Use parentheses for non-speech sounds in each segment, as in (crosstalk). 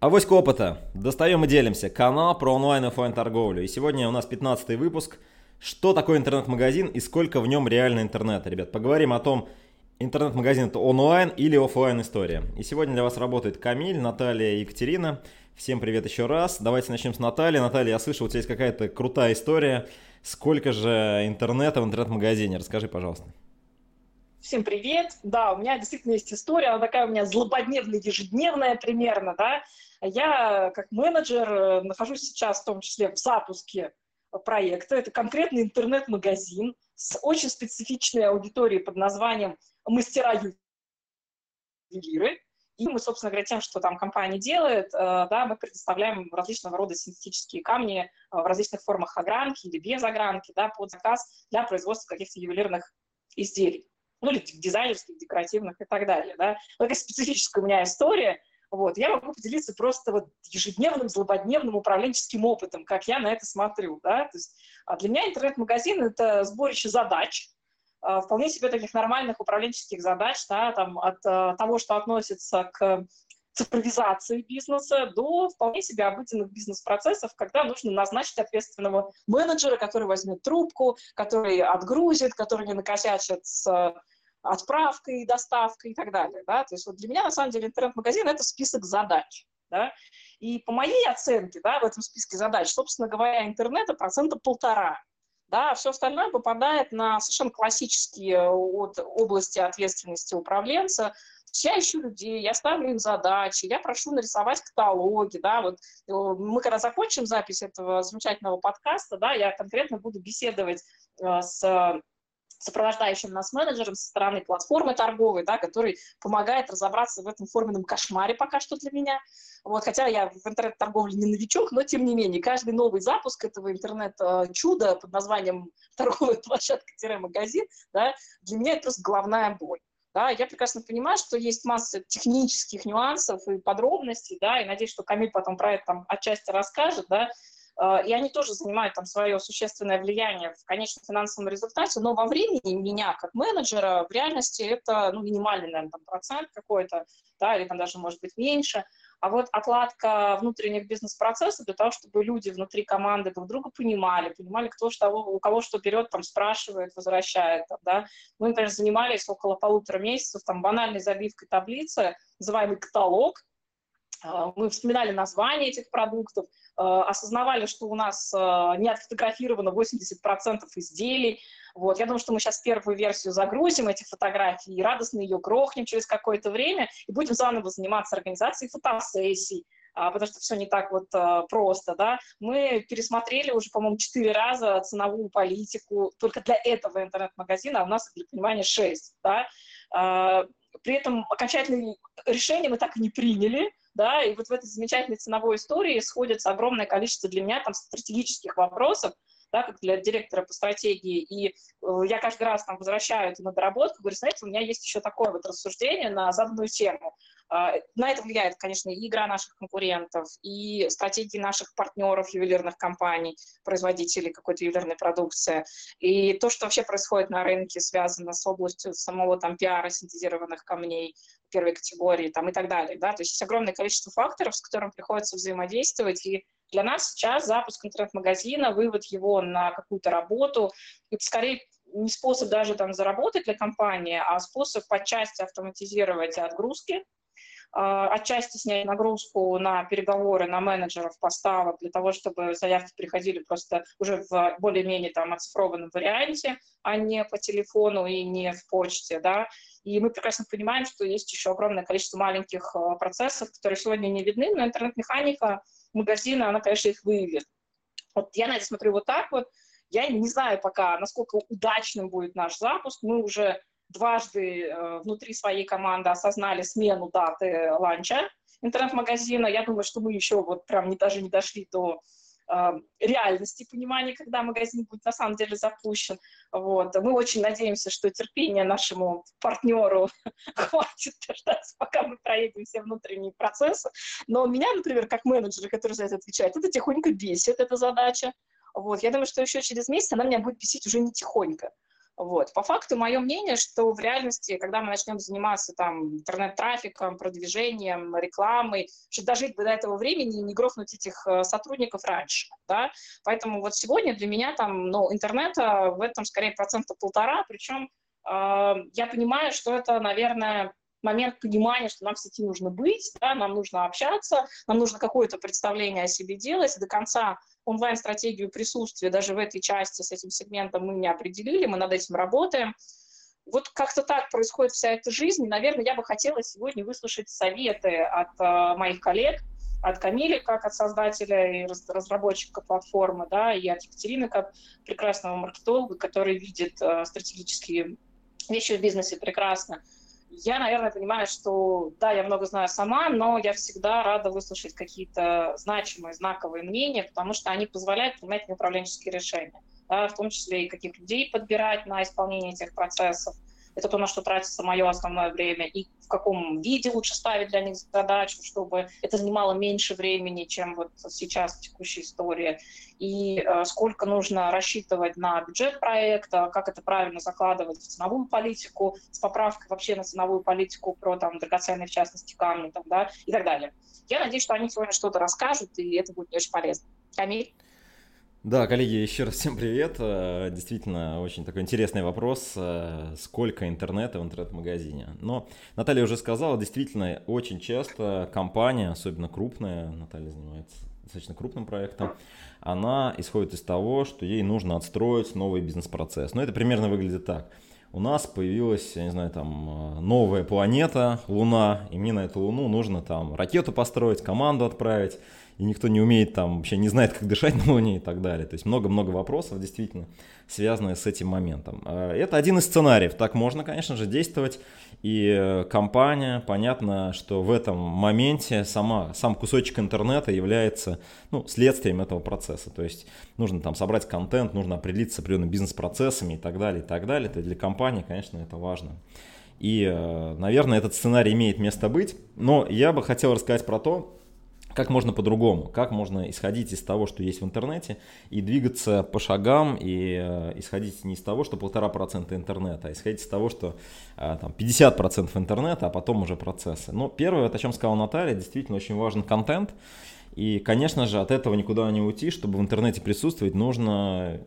Авоська опыта. Достаем и делимся. Канал про онлайн и офлайн торговлю. И сегодня у нас 15 выпуск. Что такое интернет-магазин и сколько в нем реально интернета, ребят? Поговорим о том, интернет-магазин это онлайн или офлайн история. И сегодня для вас работает Камиль, Наталья и Екатерина. Всем привет еще раз. Давайте начнем с Натальи. Наталья, я слышал, у тебя есть какая-то крутая история. Сколько же интернета в интернет-магазине? Расскажи, пожалуйста. Всем привет. Да, у меня действительно есть история, она такая у меня злободневная, ежедневная примерно, да. Я как менеджер э, нахожусь сейчас в том числе в запуске проекта. Это конкретный интернет-магазин с очень специфичной аудиторией под названием «Мастера ювелиры». И мы, собственно говоря, тем, что там компания делает, э, да, мы предоставляем различного рода синтетические камни э, в различных формах огранки или без огранки, да, под заказ для производства каких-то ювелирных изделий. Ну, или дизайнерских, декоративных и так далее, да. Такая специфическая у меня история – вот. Я могу поделиться просто вот ежедневным, злободневным управленческим опытом, как я на это смотрю. Да? То есть, а для меня интернет-магазин — это сборище задач, а, вполне себе таких нормальных управленческих задач, да, там, от а, того, что относится к цифровизации бизнеса до вполне себе обыденных бизнес-процессов, когда нужно назначить ответственного менеджера, который возьмет трубку, который отгрузит, который не накосячит с отправкой, доставкой и так далее. Да? То есть вот для меня, на самом деле, интернет-магазин – это список задач. Да? И по моей оценке да, в этом списке задач, собственно говоря, интернета процента полтора. Да, все остальное попадает на совершенно классические от области ответственности управленца. Я ищу людей, я ставлю им задачи, я прошу нарисовать каталоги, да, вот э, мы когда закончим запись этого замечательного подкаста, да, я конкретно буду беседовать э, с сопровождающим нас менеджером со стороны платформы торговой, да, который помогает разобраться в этом форменном кошмаре пока что для меня. Вот, хотя я в интернет-торговле не новичок, но тем не менее, каждый новый запуск этого интернет-чуда под названием (laughs) торговая площадка-магазин, да, для меня это просто головная боль. Да, я прекрасно понимаю, что есть масса технических нюансов и подробностей, да, и надеюсь, что Камиль потом про это там отчасти расскажет, да, и они тоже занимают там свое существенное влияние в конечном финансовом результате, но во времени меня как менеджера в реальности это ну, минимальный, наверное, там, процент какой-то, да, или там даже может быть меньше. А вот отладка внутренних бизнес-процессов для того, чтобы люди внутри команды друг друга понимали, понимали, кто что, у кого что берет, там, спрашивает, возвращает. Там, да. Мы, например, занимались около полутора месяцев там, банальной забивкой таблицы, называемый каталог, мы вспоминали названия этих продуктов, а, осознавали, что у нас а, не отфотографировано 80% изделий. Вот. Я думаю, что мы сейчас первую версию загрузим этих фотографий и радостно ее грохнем через какое-то время и будем заново заниматься организацией фотосессий, потому что все не так вот просто, да. Мы пересмотрели уже, по-моему, четыре раза ценовую политику только для этого интернет-магазина, а у нас, для понимания, шесть, да. При этом окончательное решение мы так и не приняли, да, и вот в этой замечательной ценовой истории сходится огромное количество для меня там стратегических вопросов, да, как для директора по стратегии, и э, я каждый раз там возвращаю эту на доработку, говорю, знаете, у меня есть еще такое вот рассуждение на заданную тему. А, на это влияет, конечно, и игра наших конкурентов, и стратегии наших партнеров, ювелирных компаний, производителей какой-то ювелирной продукции, и то, что вообще происходит на рынке, связано с областью самого там пиара синтезированных камней первой категории там, и так далее. Да? То есть есть огромное количество факторов, с которыми приходится взаимодействовать, и для нас сейчас запуск интернет-магазина, вывод его на какую-то работу, это скорее не способ даже там заработать для компании, а способ по части автоматизировать отгрузки, отчасти снять нагрузку на переговоры, на менеджеров поставок для того, чтобы заявки приходили просто уже в более-менее там оцифрованном варианте, а не по телефону и не в почте, да, и мы прекрасно понимаем, что есть еще огромное количество маленьких а, процессов, которые сегодня не видны, но интернет-механика магазина, она, конечно, их выявит. Вот я на это смотрю вот так вот. Я не знаю пока, насколько удачным будет наш запуск. Мы уже дважды э, внутри своей команды осознали смену даты ланча интернет-магазина. Я думаю, что мы еще вот прям не, даже не дошли до э, реальности понимания, когда магазин будет на самом деле запущен. Вот. Мы очень надеемся, что терпение нашему партнеру (laughs) хватит дождаться, пока мы проедем все внутренние процессы. Но меня, например, как менеджера, который за это отвечает, это тихонько бесит, эта задача. Вот. Я думаю, что еще через месяц она меня будет бесить уже не тихонько. Вот. По факту, мое мнение, что в реальности, когда мы начнем заниматься там интернет-трафиком, продвижением, рекламой, что дожить бы до этого времени и не грохнуть этих э, сотрудников раньше, да. Поэтому вот сегодня для меня там, ну, интернета в этом скорее процента полтора, причем э, я понимаю, что это, наверное, момент понимания, что нам в сети нужно быть, да, нам нужно общаться, нам нужно какое-то представление о себе делать. До конца онлайн-стратегию присутствия даже в этой части с этим сегментом мы не определили, мы над этим работаем. Вот как-то так происходит вся эта жизнь. Наверное, я бы хотела сегодня выслушать советы от э, моих коллег, от Камили, как от создателя и разработчика платформы, да, и от Екатерины, как прекрасного маркетолога, который видит э, стратегические вещи в бизнесе прекрасно. Я, наверное, понимаю, что да, я много знаю сама, но я всегда рада выслушать какие-то значимые, знаковые мнения, потому что они позволяют принимать управленческие решения, да, в том числе и каких людей подбирать на исполнение этих процессов, это то, на что тратится мое основное время, и в каком виде лучше ставить для них задачу, чтобы это занимало меньше времени, чем вот сейчас в текущей истории, и э, сколько нужно рассчитывать на бюджет проекта, как это правильно закладывать в ценовую политику, с поправкой вообще на ценовую политику про там драгоценные, в частности, камни там, да, и так далее. Я надеюсь, что они сегодня что-то расскажут, и это будет очень полезно. Камиль? Да, коллеги, еще раз всем привет. Э, действительно, очень такой интересный вопрос, э, сколько интернета в интернет-магазине. Но Наталья уже сказала, действительно, очень часто компания, особенно крупная, Наталья занимается достаточно крупным проектом, она исходит из того, что ей нужно отстроить новый бизнес-процесс. Но это примерно выглядит так. У нас появилась, я не знаю, там э, новая планета, Луна, и мне на эту Луну нужно там ракету построить, команду отправить, и никто не умеет там, вообще не знает, как дышать на Луне и так далее. То есть много-много вопросов действительно связанные с этим моментом. А, это один из сценариев. Так можно, конечно же, действовать. И э, компания, понятно, что в этом моменте сама, сам кусочек интернета является ну, следствием этого процесса. То есть нужно там собрать контент, нужно определиться с определенными бизнес-процессами и так далее, и так далее. То есть для компании, конечно, это важно. И, э, наверное, этот сценарий имеет место быть. Но я бы хотел рассказать про то, как можно по-другому, как можно исходить из того, что есть в интернете, и двигаться по шагам, и э, исходить не из того, что полтора процента интернета, а исходить из того, что э, там 50% интернета, а потом уже процессы. Но первое, о чем сказала Наталья, действительно очень важен контент, и, конечно же, от этого никуда не уйти, чтобы в интернете присутствовать, нужно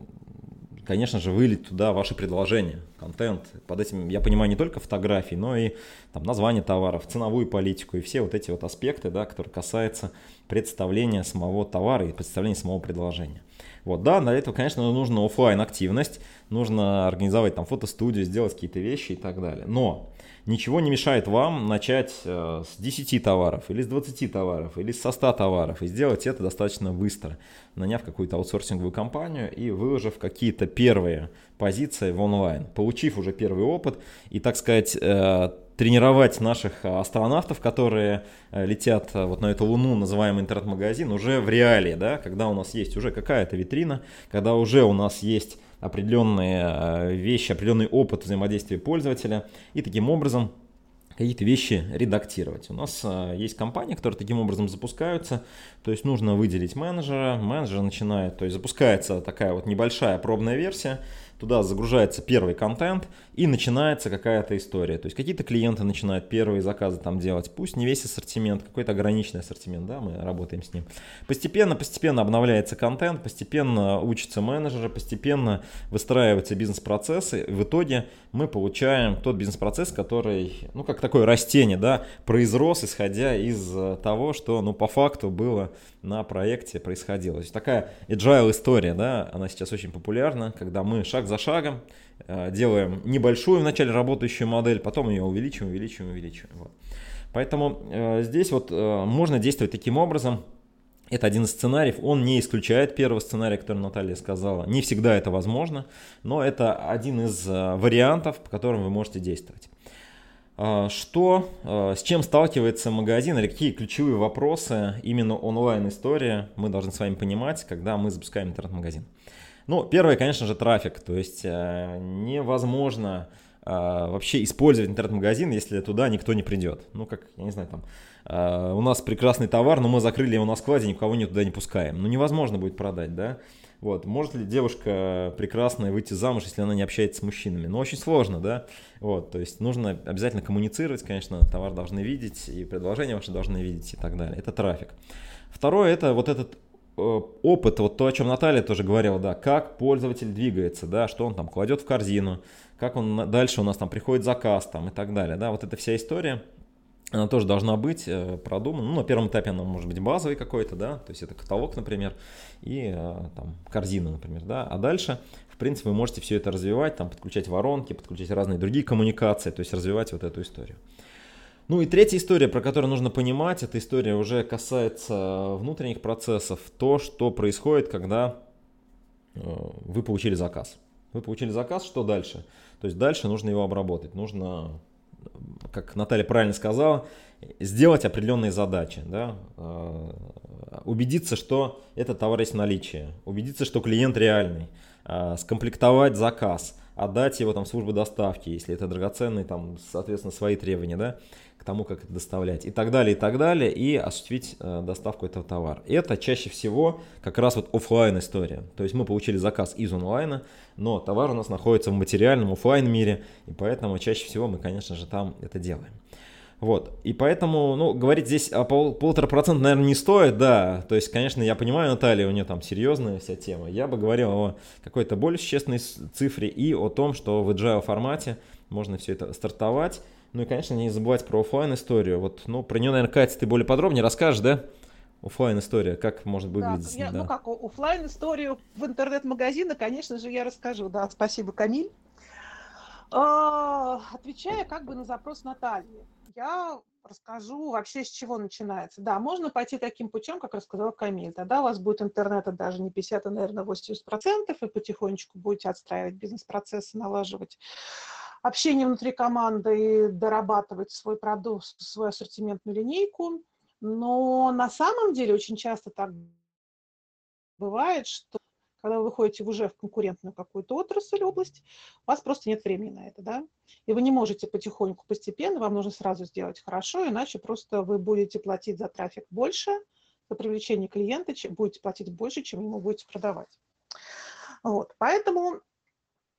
конечно же, вылить туда ваши предложения, контент. Под этим я понимаю не только фотографии, но и там, название товаров, ценовую политику и все вот эти вот аспекты, да, которые касаются представления самого товара и представления самого предложения. Вот, да, для этого, конечно, нужна офлайн активность, нужно организовать там фотостудию, сделать какие-то вещи и так далее. Но ничего не мешает вам начать э, с 10 товаров, или с 20 товаров, или со 100 товаров, и сделать это достаточно быстро, наняв какую-то аутсорсинговую компанию и выложив какие-то первые позиции в онлайн, получив уже первый опыт и, так сказать, э, тренировать наших астронавтов, которые э, летят э, вот на эту Луну, называемый интернет-магазин, уже в реале, да, когда у нас есть уже какая-то витрина, когда уже у нас есть определенные э, вещи, определенный опыт взаимодействия пользователя, и таким образом какие-то вещи редактировать. У нас есть компании, которые таким образом запускаются, то есть нужно выделить менеджера, менеджер начинает, то есть запускается такая вот небольшая пробная версия, туда загружается первый контент и начинается какая-то история. То есть какие-то клиенты начинают первые заказы там делать, пусть не весь ассортимент, какой-то ограниченный ассортимент, да, мы работаем с ним. Постепенно, постепенно обновляется контент, постепенно учатся менеджеры, постепенно выстраиваются бизнес-процессы. В итоге мы получаем тот бизнес-процесс, который, ну, как такое растение, да, произрос, исходя из того, что, ну, по факту было на проекте происходило. То есть такая agile история, да, она сейчас очень популярна, когда мы шаг за шагом э, делаем небольшую вначале работающую модель, потом ее увеличиваем, увеличиваем, увеличиваем. Вот. Поэтому э, здесь вот э, можно действовать таким образом. Это один из сценариев, он не исключает первого сценария, который Наталья сказала. Не всегда это возможно, но это один из вариантов, по которым вы можете действовать. Что, с чем сталкивается магазин или какие ключевые вопросы именно онлайн-история мы должны с вами понимать, когда мы запускаем интернет-магазин? Ну, первое, конечно же, трафик. То есть э, невозможно а, вообще использовать интернет-магазин, если туда никто не придет. Ну, как, я не знаю, там, у нас прекрасный товар, но мы закрыли его на складе, никого не туда не пускаем. Ну, невозможно будет продать, да? Вот. Может ли девушка прекрасная выйти замуж, если она не общается с мужчинами? Ну, очень сложно, да? Вот, то есть нужно обязательно коммуницировать, конечно, товар должны видеть, и предложения ваши должны видеть и так далее. Это трафик. Второе, это вот этот э, опыт, вот то, о чем Наталья тоже говорила, да, как пользователь двигается, да, что он там кладет в корзину, как он дальше у нас там приходит заказ там и так далее, да, вот эта вся история, она тоже должна быть э, продумана. Ну, на первом этапе она может быть базовый какой-то, да, то есть это каталог, например, и э, там корзина, например, да, а дальше, в принципе, вы можете все это развивать, там подключать воронки, подключать разные другие коммуникации, то есть развивать вот эту историю. Ну и третья история, про которую нужно понимать, эта история уже касается внутренних процессов, то, что происходит, когда э, вы получили заказ. Вы получили заказ, что дальше? То есть дальше нужно его обработать, нужно как Наталья правильно сказала, сделать определенные задачи, да, э, убедиться, что этот товар есть в наличии, убедиться, что клиент реальный, э, скомплектовать заказ, отдать его там службу доставки, если это драгоценный, там, соответственно, свои требования, да, к тому, как это доставлять, и так далее, и так далее, и осуществить э, доставку этого товара. Это чаще всего как раз вот офлайн история. То есть мы получили заказ из онлайна, но товар у нас находится в материальном офлайн мире, и поэтому чаще всего мы, конечно же, там это делаем. Вот, и поэтому, ну, говорить здесь о пол, полутора процента, наверное, не стоит, да, то есть, конечно, я понимаю Наталья, у нее там серьезная вся тема, я бы говорил о какой-то более существенной цифре и о том, что в agile формате можно все это стартовать, ну и, конечно, не забывать про офлайн историю вот, ну, про нее, наверное, Катя, ты более подробнее расскажешь, да? офлайн история, как может выглядеть? Да, я, да. Ну как, офлайн историю в интернет-магазины, конечно же, я расскажу. Да, спасибо, Камиль. А, отвечая как бы на запрос Натальи, я расскажу вообще, с чего начинается. Да, можно пойти таким путем, как рассказал Камиль. Тогда у вас будет интернета даже не 50, а, наверное, 80%, и потихонечку будете отстраивать бизнес-процессы, налаживать общение внутри команды и дорабатывать свой продукт, свою ассортиментную линейку. Но на самом деле очень часто так бывает, что когда вы выходите уже в конкурентную какую-то отрасль, область, у вас просто нет времени на это, да, и вы не можете потихоньку, постепенно, вам нужно сразу сделать хорошо, иначе просто вы будете платить за трафик больше, за привлечение клиента, чем, будете платить больше, чем ему будете продавать. Вот, поэтому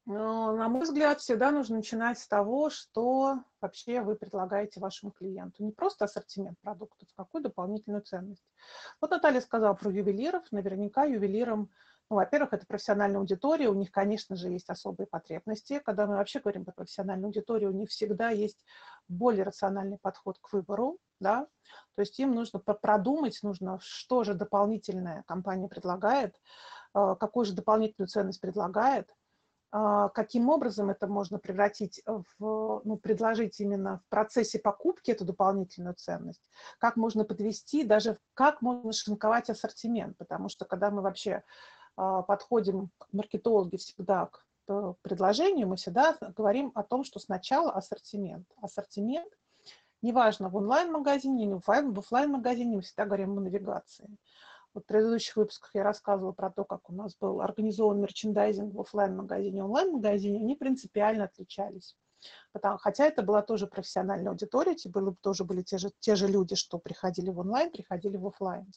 на мой взгляд, всегда нужно начинать с того, что вообще вы предлагаете вашему клиенту. Не просто ассортимент продуктов, а какую дополнительную ценность. Вот Наталья сказала про ювелиров. Наверняка ювелирам, ну, во-первых, это профессиональная аудитория, у них, конечно же, есть особые потребности. Когда мы вообще говорим про профессиональную аудиторию, у них всегда есть более рациональный подход к выбору, да, то есть им нужно продумать, нужно, что же дополнительная компания предлагает, э, какую же дополнительную ценность предлагает, а, каким образом это можно превратить в, ну, предложить именно в процессе покупки эту дополнительную ценность, как можно подвести, даже как можно шинковать ассортимент, потому что когда мы вообще подходим, маркетологи всегда к предложению, мы всегда говорим о том, что сначала ассортимент. Ассортимент, неважно, в онлайн-магазине, в офлайн-магазине, мы всегда говорим о навигации. Вот в предыдущих выпусках я рассказывала про то, как у нас был организован мерчендайзинг в офлайн-магазине и онлайн-магазине, они принципиально отличались. Потому, хотя это была тоже профессиональная аудитория, были, тоже были те же, те же люди, что приходили в онлайн, приходили в офлайн.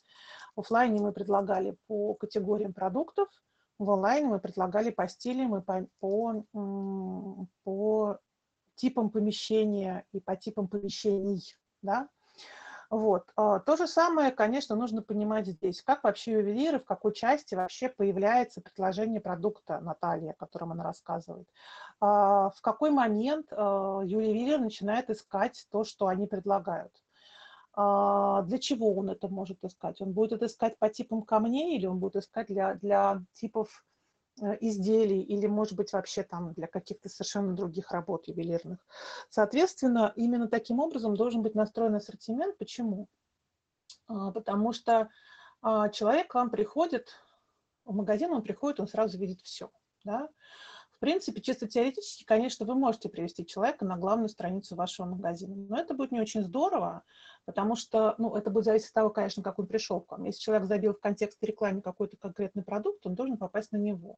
В офлайне мы предлагали по категориям продуктов, в онлайне мы предлагали по стилям и по, по, по типам помещения и по типам помещений. Да? Вот. А, то же самое, конечно, нужно понимать здесь, как вообще ювелиры, в какой части вообще появляется предложение продукта Натальи, о котором она рассказывает. А, в какой момент а, ювелир начинает искать то, что они предлагают. Для чего он это может искать? Он будет это искать по типам камней или он будет искать для, для типов изделий или, может быть, вообще там для каких-то совершенно других работ ювелирных. Соответственно, именно таким образом должен быть настроен ассортимент. Почему? А, потому что а, человек к вам приходит, в магазин он приходит, он сразу видит все. Да? В принципе, чисто теоретически, конечно, вы можете привести человека на главную страницу вашего магазина, но это будет не очень здорово, потому что, ну, это будет зависеть от того, конечно, как он пришел к вам. Если человек забил в контексте рекламы какой-то конкретный продукт, он должен попасть на него.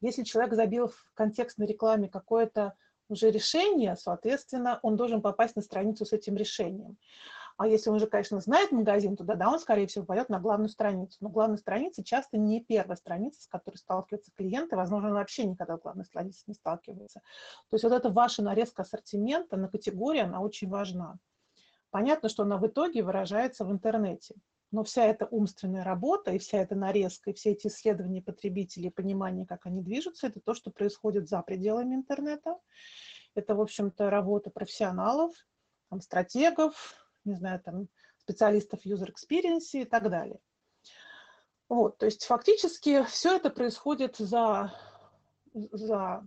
Если человек забил в контекстной рекламе какое-то уже решение, соответственно, он должен попасть на страницу с этим решением. А если он уже, конечно, знает магазин, то да, он, скорее всего, пойдет на главную страницу. Но главная страница часто не первая страница, с которой сталкиваются клиенты. Возможно, он вообще никогда с главной страницей не сталкивается. То есть вот эта ваша нарезка ассортимента на категории, она очень важна. Понятно, что она в итоге выражается в интернете. Но вся эта умственная работа и вся эта нарезка, и все эти исследования потребителей, понимание, как они движутся, это то, что происходит за пределами интернета. Это, в общем-то, работа профессионалов, там, стратегов, не знаю, там, специалистов user experience и так далее. Вот, то есть фактически все это происходит за, за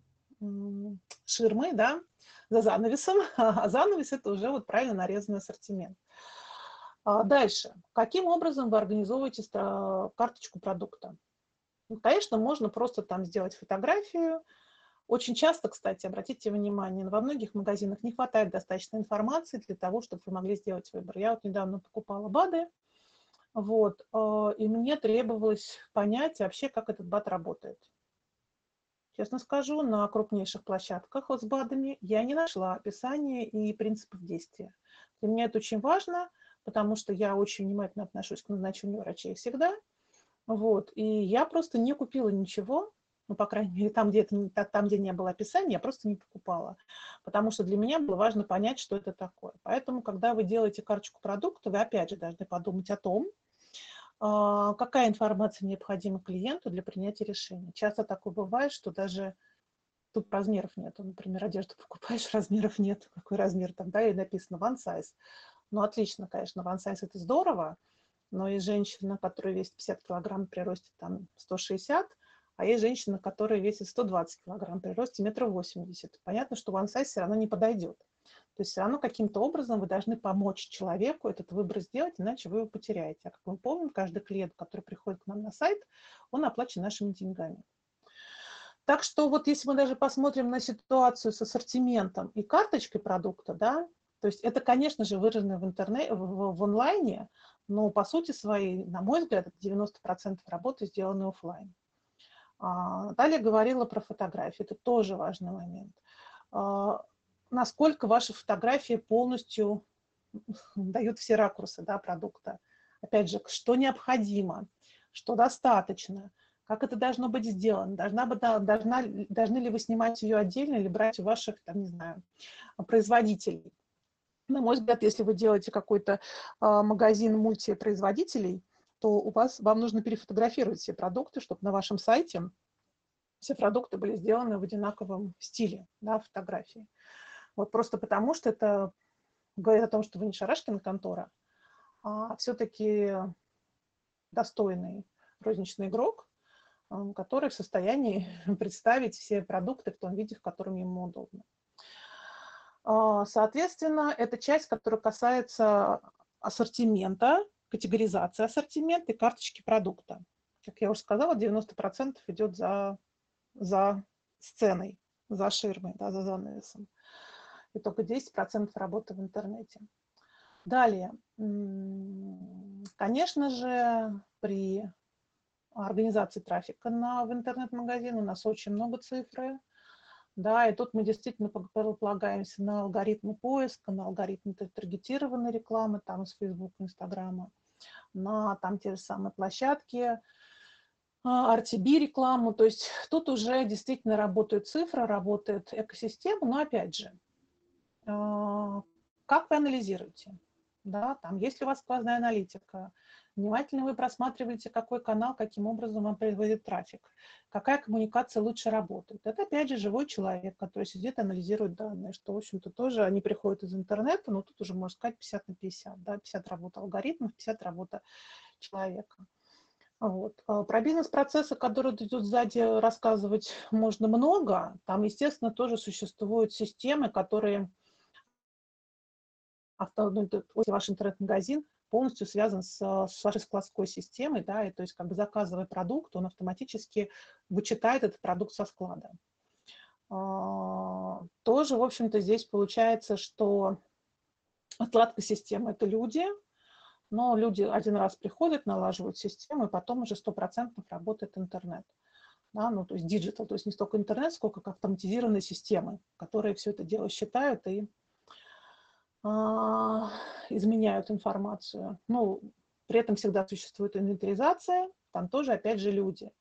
ширмой, да, за занавесом, (laughs) а занавес это уже вот правильно нарезанный ассортимент. А дальше. Каким образом вы организовываете карточку продукта? Ну, конечно, можно просто там сделать фотографию. Очень часто, кстати, обратите внимание, во многих магазинах не хватает достаточно информации для того, чтобы вы могли сделать выбор. Я вот недавно покупала БАДы, вот, э, и мне требовалось понять вообще, как этот БАД работает. Честно скажу, на крупнейших площадках вот с БАДами я не нашла описания и принципов действия. Для меня это очень важно – потому что я очень внимательно отношусь к назначению врачей всегда. Вот. И я просто не купила ничего, ну, по крайней мере, там, где, это, там, где не было описания, я просто не покупала. Потому что для меня было важно понять, что это такое. Поэтому, когда вы делаете карточку продукта, вы опять же должны подумать о том, а, какая информация необходима клиенту для принятия решения. Часто такое бывает, что даже тут размеров нет. Например, одежду покупаешь, (laughs) размеров нет. Какой размер там, да, и написано one size. Ну, отлично, конечно, one size это здорово, но есть женщина, которая весит 50 килограмм при росте там 160, а есть женщина, которая весит 120 килограмм при росте метра восемьдесят. Понятно, что one size все равно не подойдет. То есть все равно каким-то образом вы должны помочь человеку этот выбор сделать, иначе вы его потеряете. А как мы помним, каждый клиент, который приходит к нам на сайт, он оплачен нашими деньгами. Так что вот если мы даже посмотрим на ситуацию с ассортиментом и карточкой продукта, да, то есть это, конечно же, выражено в, интернете, в, в онлайне, но по сути своей, на мой взгляд, это 90% работы сделаны офлайн. А, Наталья говорила про фотографии, это тоже важный момент. А, насколько ваши фотографии полностью (laughs) дают все ракурсы да, продукта. Опять же, что необходимо, что достаточно, как это должно быть сделано, должна, должна, должны ли вы снимать ее отдельно или брать у ваших, там, не знаю, производителей. На мой взгляд, если вы делаете какой-то а, магазин мультипроизводителей, то у вас, вам нужно перефотографировать все продукты, чтобы на вашем сайте все продукты были сделаны в одинаковом стиле, да, фотографии. Вот просто потому, что это говорит о том, что вы не Шарашкина контора, а все-таки достойный розничный игрок, который в состоянии (laughs) представить все продукты в том виде, в котором ему удобно. А, соответственно, это часть, которая касается ассортимента, категоризации ассортимента и карточки продукта. Как я уже сказала, 90% идет за, за сценой, за ширмой, да, за занавесом. И только 10% работы в интернете. Далее, конечно же, при организации трафика на, в интернет-магазин у нас очень много цифры, да, и тут мы действительно полагаемся на алгоритмы поиска, на алгоритмы таргетированной рекламы, там с Facebook, Инстаграма, на там те же самые площадки, а, RTB рекламу, то есть тут уже действительно работают цифры, работает экосистема, но опять же, а, как вы анализируете? Да, там, есть ли у вас сквозная аналитика, Внимательно вы просматриваете, какой канал, каким образом вам производит трафик, какая коммуникация лучше работает. Это, опять же, живой человек, который сидит, анализирует данные, что, в общем-то, тоже они приходят из интернета, но тут уже, можно сказать, 50 на 50. Да? 50 работа алгоритмов, 50 работа человека. Вот. А про бизнес-процессы, которые идут сзади, рассказывать можно много. Там, естественно, тоже существуют системы, которые авто, ваш интернет-магазин полностью связан с, с вашей складской системой, да, и то есть как бы заказывая продукт, он автоматически вычитает этот продукт со склада. А, тоже, в общем-то, здесь получается, что отладка системы – это люди, но люди один раз приходят, налаживают систему, и потом уже стопроцентно работает интернет. Да, ну, то есть digital, то есть не столько интернет, сколько автоматизированные системы, которые все это дело считают и а, изменяют информацию. Ну, при этом всегда существует инвентаризация, там тоже, опять же, люди.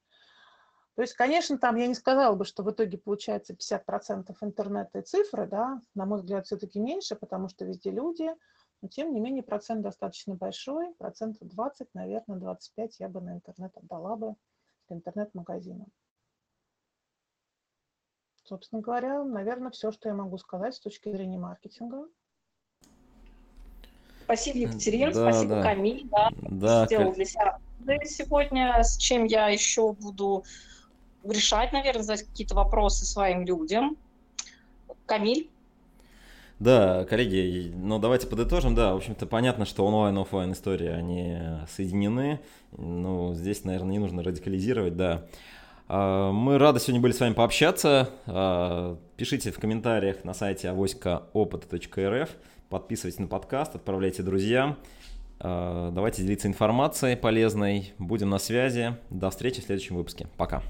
То есть, конечно, там я не сказала бы, что в итоге получается 50% интернета и цифры, да, на мой взгляд, все-таки меньше, потому что везде люди, но тем не менее процент достаточно большой, процентов 20, наверное, 25 я бы на интернет отдала бы интернет-магазинам. Собственно говоря, наверное, все, что я могу сказать с точки зрения маркетинга. Спасибо, Екатерина, да, спасибо, да. Камиль, да, да сделал для себя сегодня, с чем я еще буду решать, наверное, задать какие-то вопросы своим людям. Камиль? Да, коллеги, ну давайте подытожим. Да, в общем-то понятно, что онлайн и офлайн истории, они соединены. Ну, здесь, наверное, не нужно радикализировать, да. А, мы рады сегодня были с вами пообщаться. А, пишите в комментариях на сайте авоськаопыта.рф. Подписывайтесь на подкаст, отправляйте друзьям. А, давайте делиться информацией полезной. Будем на связи. До встречи в следующем выпуске. Пока.